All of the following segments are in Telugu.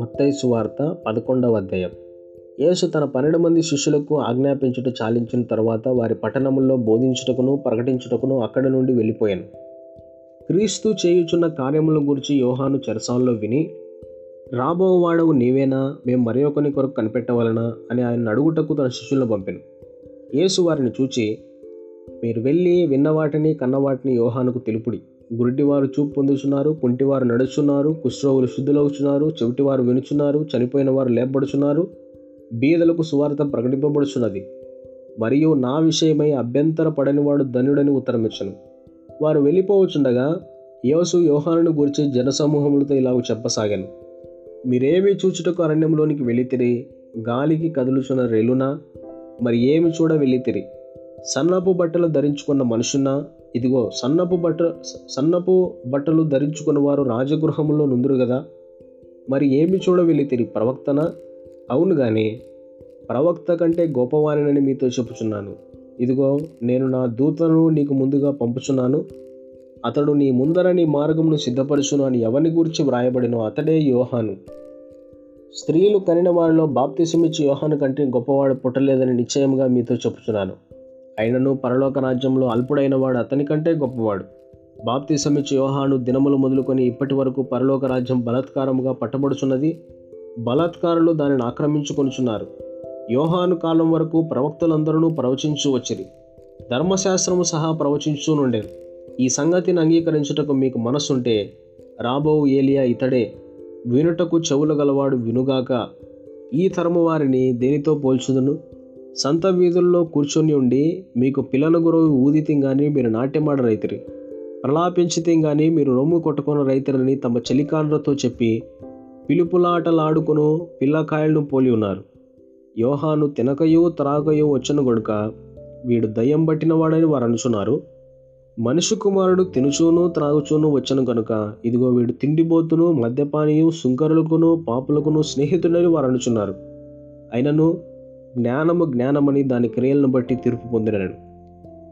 మత్తయి సువార్త పదకొండవ అధ్యాయం. యేసు తన పన్నెండు మంది శిష్యులకు ఆజ్ఞాపించుట చాలించిన తర్వాత వారి పట్టణముల్లో బోధించుటకును ప్రకటించుటకును అక్కడి నుండి వెళ్ళిపోయాను. క్రీస్తు చేయుచున్న కార్యముల గురించి యోహాను చెరసాల్లో విని రాబోవాడవు నీవేనా? మేము మరి ఒకని కొరకు కనిపెట్టవలనా? అని ఆయన అడుగుటకు తన శిష్యులను పంపాను. యేసు వారిని చూచి మీరు వెళ్ళి విన్న వాటిని కన్న వాటిని యోహానుకు తెలుపుడి. గురిటివారు చూపు పొందుచున్నారు కుంటివారు నడుచున్నారు కుష్ఠరోగులు శుద్ధులవుచున్నారు చెవిటివారు వినుచున్నారు చనిపోయిన వారు లేపబడుచున్నారు బీదలకు సువార్త ప్రకటింపబడుచున్నది. మరియు నా విషయమై అభ్యంతర పడనివాడు ధనుడని ఉత్తరమిచ్చను. వారు వెళ్ళిపోవచ్చుండగా యోసు యోహానును గురించి జనసమూహములతో ఇలాగ చెప్పసాగాను. మీరేమి చూచుటకు అరణ్యంలోనికి వెళ్ళితిరి గాలికి కదులుచున్న రెలునా? మరి ఏమి చూడ వెళ్ళితిరి? సన్నపు బట్టలు ధరించుకున్న మనుషున్నా ఇదిగో సన్నపు బట్ట సన్నపు బట్టలు ధరించుకున్న వారు రాజగృహంలో నుందురు కదా మరి ఏమి చూడ వెళ్ళితిరి ప్రవక్తన? అవును కానీ ప్రవక్త కంటే గొప్పవారినని మీతో చెప్పుచున్నాను. ఇదిగో నేను నా దూతను నీకు ముందుగా పంపుచున్నాను. అతడు నీ ముందర నీ మార్గమును సిద్ధపరచును అని ఎవరిని గురించి వ్రాయబడినో అతడే యోహాను. స్త్రీలు కనిన వారిలో బాప్తిసమిచ్చి యోహాను కంటే గొప్పవాడు పుట్టలేదని నిశ్చయంగా మీతో చెప్పుచున్నాను. అయినను పరలోక రాజ్యంలో అల్పుడైన వాడు అతని కంటే గొప్పవాడు. బాప్తిసమిచ్చి యోహాను దినములు మొదలుకొని ఇప్పటి వరకు పరలోక రాజ్యం బలాత్కారముగా పట్టబడుచున్నది. బలాత్కారులు దానిని ఆక్రమించుకొనుచున్నారు. యోహాను కాలం వరకు ప్రవక్తలందరూ ప్రవచించు వచ్చిరి. ధర్మశాస్త్రము సహా ప్రవచించు నుండేరు ఈ సంగతిని అంగీకరించుటకు మీకు మనస్సుంటే రాబో ఏలియా ఇతడే వినుటకు చెవులు గలవాడు వినుగాక ఈ తరము వారిని దేనితో పోల్చుదును? సంత వీధుల్లో కూర్చొని ఉండి మీకు పిల్లల గురువు ఊదితం కానీ మీరు నాట్యమాడ రైతురి ప్రలాపించితే కానీ మీరు రొమ్ము కొట్టుకున్న రైతులని తమ చలికానులతో చెప్పి పిలుపులాటలాడుకును పిల్లకాయలను పోలి ఉన్నారు. యోహాను తినకయో త్రాగయో వచ్చను గొడుక వీడు దయ్యం పట్టినవాడని వారు అనుచున్నారు. మనిషి కుమారుడు తినుచూను త్రాగుచూను వచ్చను కనుక ఇదిగో వీడు తిండిబోతును మద్యపానీయు సుంకరులకును పాపులకును స్నేహితుడని వారు అనుచున్నారు. అయినను జ్ఞానము జ్ఞానమని దాని క్రియలను బట్టి తీర్పు పొందినాడు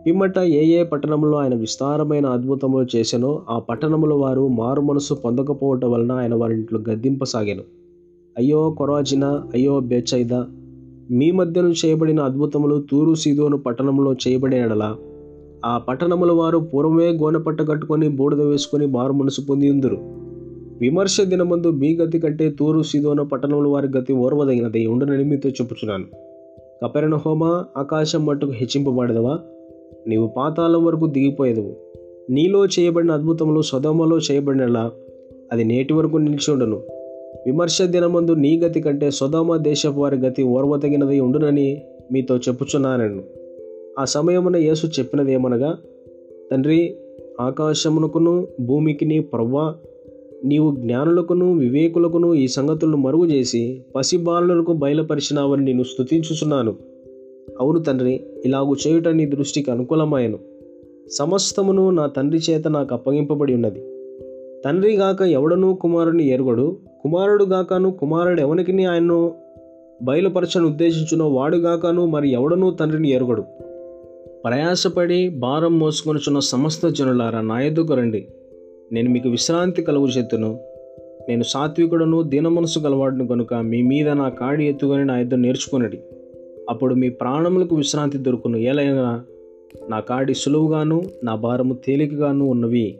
పిమ్మట ఏ ఏ పట్టణంలో ఆయన విస్తారమైన అద్భుతములు చేసెనో ఆ పట్టణముల వారు మారు మనసు పొందకపోవటం వలన ఆయన వారింట్లో గద్దింపసాగాను. అయ్యో కొరాజిన అయ్యో బేచైద మీ మధ్యను చేయబడిన అద్భుతములు తూరు సీదోను పట్టణంలో చేయబడినడలా? ఆ పట్టణముల వారు పూర్వమే గోనపట్ట కట్టుకొని బూడిద వేసుకొని మారు మనసు పొంది ఉందరు విమర్శ దినమందు మీ గతి కంటే తూరు సీదోన పట్టణముల వారి గతి ఓర్వదగినది ఉండనని మీతో చెప్పుచున్నాను. కపెరణ హోమ ఆకాశం మట్టుకు హెచ్చింపబడదవా? నీవు పాతాళం వరకు దిగిపోయేదవు. నీలో చేయబడిన అద్భుతములు సొదమలో చేయబడినలా అది నేటి వరకు నిలిచుండను. విమర్శ దినమందు నీ గతి కంటే సొదమ దేశపు వారి గతి ఓర్వతగినది ఉండునని మీతో చెప్పుచున్నానను. ఆ సమయమున యేసు చెప్పినది ఏమనగా తండ్రి ఆకాశమునకును భూమికిని ప్రవ్వా నీవు జ్ఞానులకును వివేకులకును ఈ సంగతులను మరుగు చేసి పసిబాలులకు బయలుపరిచినావని నేను స్థుతించుచున్నాను అవును తండ్రి ఇలాగు చేయుట నీ దృష్టికి అనుకూలమాయను. సమస్తమును నా తండ్రి చేత నాకు అప్పగింపబడి ఉన్నది. తండ్రి గాక ఎవడనూ కుమారుని ఎరుగడు కుమారుడు గాకను కుమారుడు ఎవనికి ఆయన్ను బయలుపరచను ఉద్దేశించునో వాడుగాకను మరి ఎవడనూ తండ్రిని ఎరుగడు. ప్రయాసపడి భారం మోసుకొనుచున్న సమస్త జనులారా నా ఎదుగు రండి. నేను మీకు విశ్రాంతి కలుగు చేతును నేను సాత్వికుడను దీనమనసు గలవాడును కనుక మీ మీద నా కాడి ఎత్తుకొని నా ఇద్దరు నేర్చుకునడి. అప్పుడు మీ ప్రాణములకు విశ్రాంతి దొరుకును. ఏలైనా నా కాడి సులువుగాను నా భారము తేలికగాను ఉన్నవి.